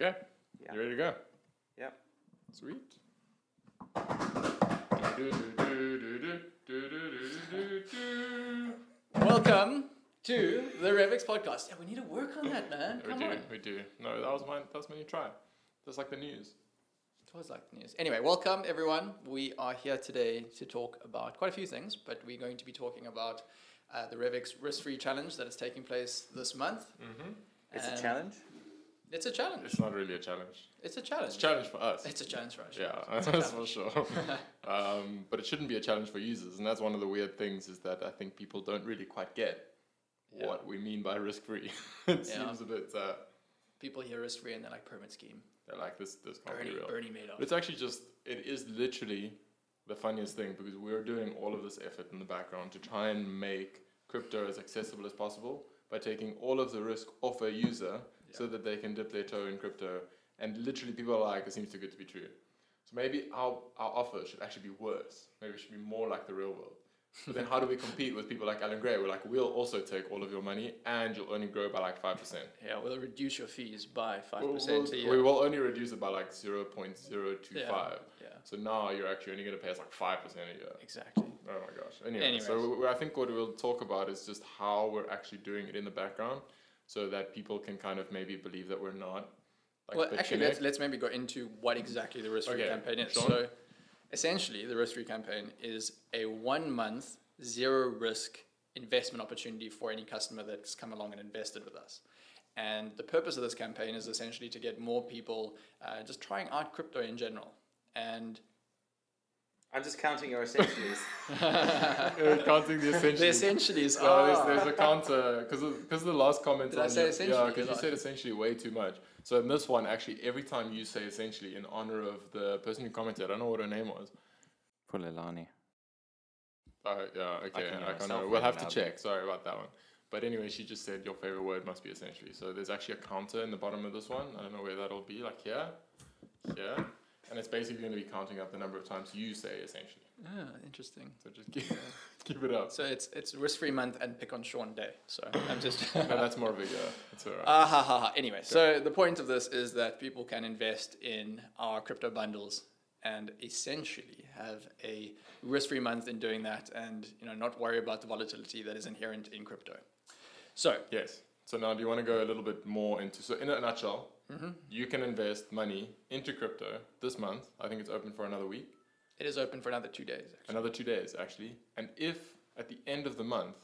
Okay. Yeah. You ready to go? Yep. Sweet. Welcome to the Revix podcast. Yeah, we need to work on that, man. We Come do. on. We do. No, that was mine. That was my new try. Just like the news. It was like the news. Anyway, welcome everyone. We are here today to talk about quite a few things, but we're going to be talking about uh, the Revix risk-free challenge that is taking place this month. Mm-hmm. It's And a challenge. It's a challenge. It's not really a challenge. It's a challenge. It's a challenge for us. It's a challenge for us. Yeah, that's for sure. um, but it shouldn't be a challenge for users, and that's one of the weird things is that I think people don't really quite get Yeah. what we mean by risk-free. it Yeah. seems a bit. Uh, People hear risk-free and they're like pyramid scheme. they're like this. This can't Bernie, be real. Bernie Madoff. But it's actually just, it is literally the funniest thing because we're doing all of this effort in the background to try and make crypto as accessible as possible by taking all of the risk off a user so that they can dip their toe in crypto. And literally, people are like, it seems too good to be true. So maybe our, our offer should actually be worse. Maybe it should be more like the real world. But then, how do we compete with people like Allan Gray? We're like, we'll also take all of your money and you'll only grow by like 5%. Yeah, we'll reduce your fees by 5% We'll- a we'll- year. we will only reduce it by like 0.025. Yeah. yeah, So now you're actually only going to pay us like 5% a year. exactly. Oh my gosh. Anyway, Anyways. so I think what we'll talk about is just how we're actually doing it in the background so that people can kind of maybe believe that we're not. Like well, actually, let's, let's maybe go into what exactly the risk-free Okay, campaign is. So, essentially, the risk-free campaign is a one-month zero-risk investment opportunity for any customer that's come along and invested with us. And the purpose of this campaign is essentially to get more people uh, just trying out crypto in general. And I'm just counting your essentials. Counting the essentials. the essentially is No, there's, there's a counter because because the last comment. Did I on say your- essentially? Yeah, because you said essentially way too much. So in this one, actually, every time you say essentially in honor of the person who commented, I don't know what her name was. Fulilani. Uh, yeah, okay, can I can't myself remember. We'll have to out. check. Sorry about that one. But anyway, she just said your favorite word must be essentially. So there's actually a counter in the bottom of this one. I don't know where that'll be, like here, here, and it's basically going to be counting up the number of times you say essentially. ah, interesting. So just keep, keep it up. So it's it's risk-free month and pick on Sean Day. So I'm just No, that's more of a yeah. It's alright. Ah ha ha ha. Anyway, so the point of this is that people can invest in our crypto bundles and essentially have a risk-free month in doing that, and you know not worry about the volatility that is inherent in crypto. So Yes. So now, do you want to go a little bit more into? So, in a nutshell, mm-hmm. you can invest money into crypto this month. I think it's open for another week, it is open for another two days. Actually. another two days actually. And if at the end of the month,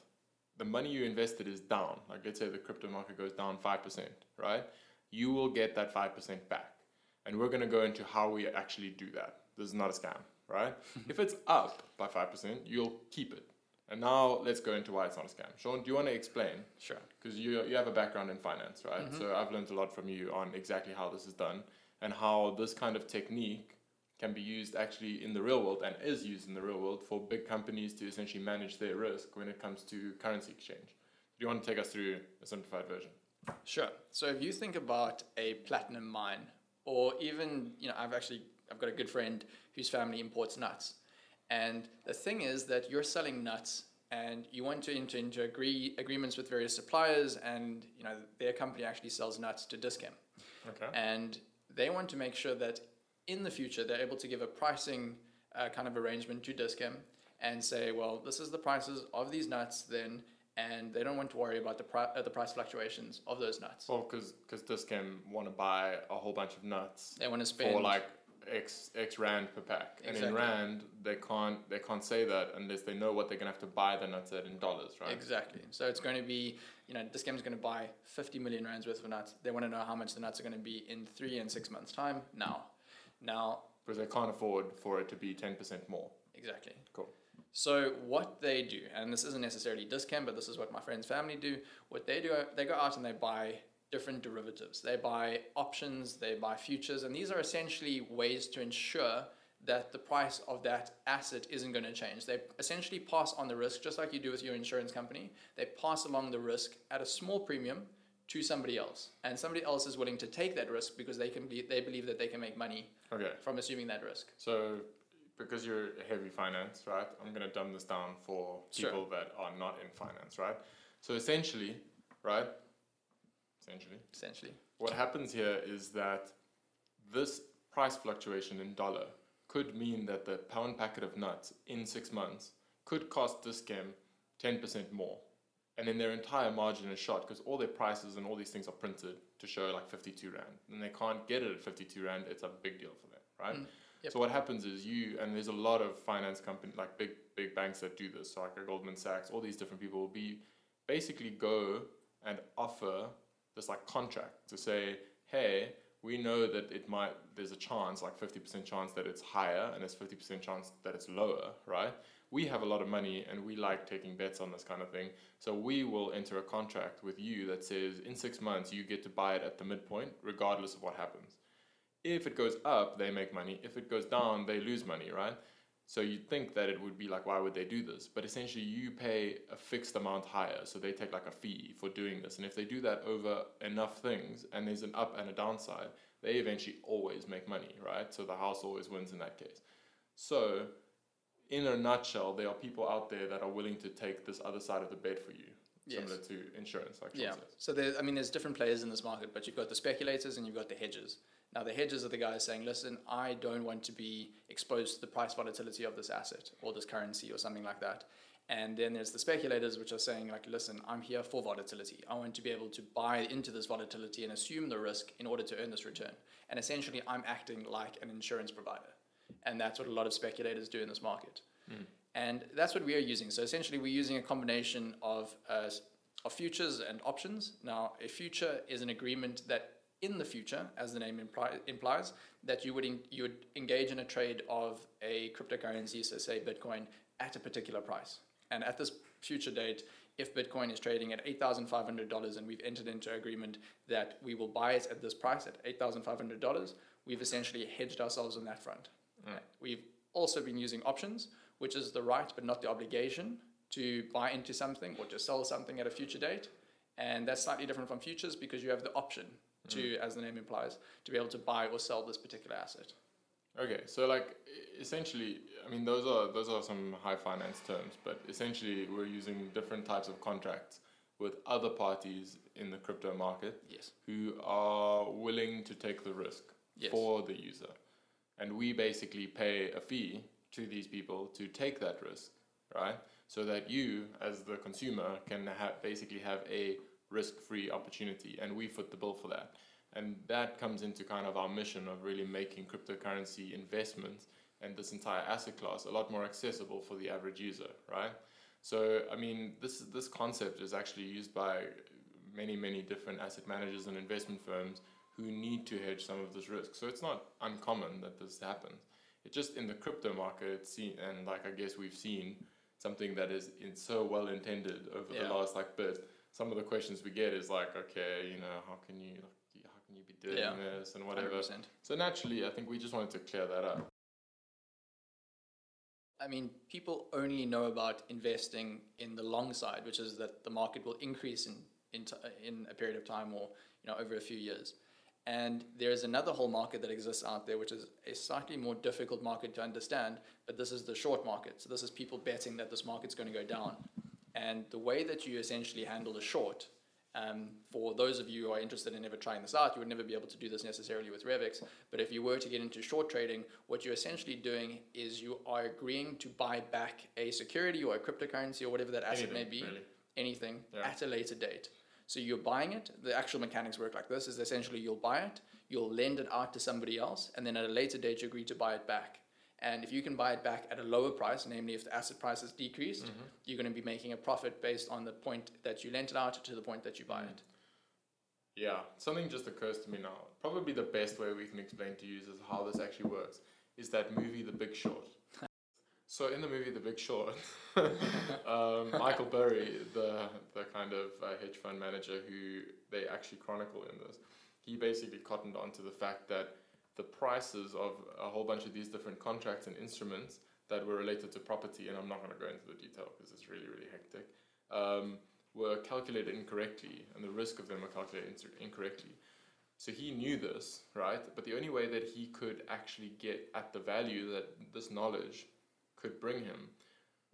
the money you invested is down, like let's say the crypto market goes down five percent, right? You will get that five percent back. And we're going to go into how we actually do that. This is not a scam, right? if it's up by five percent, you'll keep it. And now let's go into why it's not a scam. Sean, do you want to explain? Sure. because you you have a background in finance, right? Mm-hmm. So I've learned a lot from you on exactly how this is done and how this kind of technique can be used actually in the real world and is used in the real world for big companies to essentially manage their risk when it comes to currency exchange. Do you want to take us through a simplified version? Sure. So if you think about a platinum mine, or even you know, I've actually I've got a good friend whose family imports nuts, and the thing is that you're selling nuts, and you want to enter into agree agreements with various suppliers, and you know their company actually sells nuts to Dis-Chem, Okay. and they want to make sure that in the future they're able to give a pricing uh, kind of arrangement to Dis-Chem and say, well, this is the prices of these nuts then. And they don't want to worry about the, pri- uh, the price fluctuations of those nuts. Well, because Dis-Chem want to buy a whole bunch of nuts They want to spend for like X X rand per pack, and in rand they can't they can't say that unless they know what they're gonna have to buy the nuts at in dollars, right? exactly. So it's going to be, you know, Dis-Chem's going to buy 50 million rands worth of nuts. They want to know how much the nuts are going to be in three and six months' time. Now, now, because they can't afford for it to be 10% more. exactly. Cool. So what they do, and this isn't necessarily discount, but this is what my friend's family do. What they do, they go out and they buy different derivatives. They buy options, they buy futures, and these are essentially ways to ensure that the price of that asset isn't going to change. They essentially pass on the risk, just like you do with your insurance company. They pass along the risk at a small premium to somebody else, and somebody else is willing to take that risk because they can be, they believe that they can make money Okay. from assuming that risk. So, because you're heavy finance, right? I'm going to dumb this down for Sure. people that are not in finance, right? So, essentially, right? Essentially, Essentially, what happens here is that this price fluctuation in dollar could mean that the pound packet of nuts in six months could cost Dis-Chem 10% more. And then their entire margin is shot because all their prices and all these things are printed to show like 52 Rand. And they can't get it at 52 Rand, it's a big deal for them, right? Mm, yep. So what happens is you, and there's a lot of finance companies, like big, big banks that do this, so like a Goldman Sachs, all these different people will be basically go and offer this like contract to say, hey, we know that it might there's a chance like 50% chance that it's higher and there's 50% chance that it's lower right? We have a lot of money and we like taking bets on this kind of thing. So we will enter a contract with you that says in six months you get to buy it at the midpoint regardless of what happens. If it goes up they make money. If it goes down they lose money right so you'd think that it would be like, why would they do this? But essentially, you pay a fixed amount higher, so they take like a fee for doing this. And if they do that over enough things, and there's an up and a downside, they eventually always make money, right? So the house always wins in that case. So, in a nutshell, there are people out there that are willing to take this other side of the bed for you, Yes. similar to insurance, like Yeah. says. So there, I mean, there's different players in this market, but you've got the speculators and you've got the hedgers. Now, the hedges are the guys saying, "Listen, I don't want to be exposed to the price volatility of this asset or this currency or something like that." And then there's the speculators, which are saying, like, "Listen, I'm here for volatility. I want to be able to buy into this volatility and assume the risk in order to earn this return." And essentially, I'm acting like an insurance provider, and that's what a lot of speculators do in this market. And that's what we are using. So essentially, we're using a combination of, uh, of futures and options. Now, a future is an agreement that in the future, as the name impli- implies, that you would, en- you would engage in a trade of a cryptocurrency, so say Bitcoin, at a particular price. And at this future date, if Bitcoin is trading at $8,500 and we've entered into an agreement that we will buy it at this price at $8,500, we've essentially hedged ourselves on that front. Mm. We've also been using options, which is the right but not the obligation to buy into something or to sell something at a future date. And that's slightly different from futures because you have the option to, mm. as the name implies, to be able to buy or sell this particular asset. Okay, so like essentially, I mean, those are those are some high finance terms, but essentially, we're using different types of contracts with other parties in the crypto market Yes. who are willing to take the risk Yes. for the user, and we basically pay a fee to these people to take that risk, right? So that you, as the consumer, can ha- basically have a risk-free opportunity, and we foot the bill for that. And that comes into kind of our mission of really making cryptocurrency investments and this entire asset class a lot more accessible for the average user, right? So, I mean, this this concept is actually used by many, many different asset managers and investment firms who need to hedge some of this risk. So it's not uncommon that this happens. It just in the crypto market, it's seen, and like I guess we've seen something that is in so well intended over the last like bit. Some of the questions we get is like, okay, you know, how can you, like, how can you be doing Yeah. this and whatever. 100%. So naturally, I think we just wanted to clear that up. I mean, people only know about investing in the long side, which is that the market will increase in in, t- in a period of time or you know over a few years. And there is another whole market that exists out there, which is a slightly more difficult market to understand. But this is the short market. So this is people betting that this market's going to go down. And the way that you essentially handle a short, um, for those of you who are interested in ever trying this out, you would never be able to do this necessarily with Revix. But if you were to get into short trading, what you're essentially doing is you are agreeing to buy back a security or a cryptocurrency or whatever that asset may be, really. anything, Yeah. at a later date. So you're buying it. The actual mechanics work like this: is essentially you'll buy it, you'll lend it out to somebody else, and then at a later date you agree to buy it back. And if you can buy it back at a lower price, namely if the asset price has decreased, Mm-hmm. you're going to be making a profit based on the point that you lent it out to the point that you buy it. Yeah, something just occurs to me now. Probably the best way we can explain to users how this actually works is that movie, The Big Short. so in the movie, The Big Short, um, Michael Burry, the the kind of uh, hedge fund manager who they actually chronicle in this, he basically cottoned on to the fact that the prices of a whole bunch of these different contracts and instruments that were related to property, and I'm not going to go into the detail because it's really really hectic. Um, were calculated incorrectly, and the risk of them were calculated incorrectly. So he knew this, right? But the only way that he could actually get at the value that this knowledge could bring him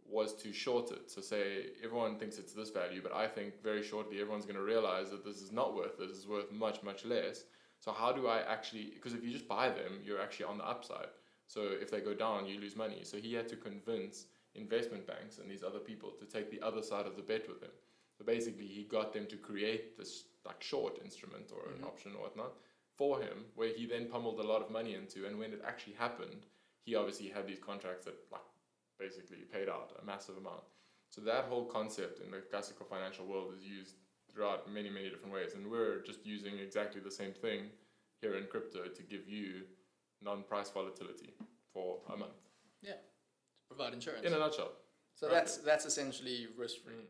was to short it. So say everyone thinks it's this value, but I think very shortly everyone's going to realize that this is not worth this. It's worth much much less. So how do I actually? Because if you just buy them, you're actually on the upside. So if they go down, you lose money. So he had to convince investment banks and these other people to take the other side of the bet with him. So basically, he got them to create this like short instrument or an Mhm. option or whatnot for him, where he then pummeled a lot of money into. And when it actually happened, he obviously had these contracts that like basically paid out a massive amount. So that whole concept in the classical financial world is used throughout many many different ways, and we're just using exactly the same thing here in crypto to give you non-price volatility for a month. Yeah, to provide insurance. In a nutshell. so Right. that's that's essentially risk free. Mm.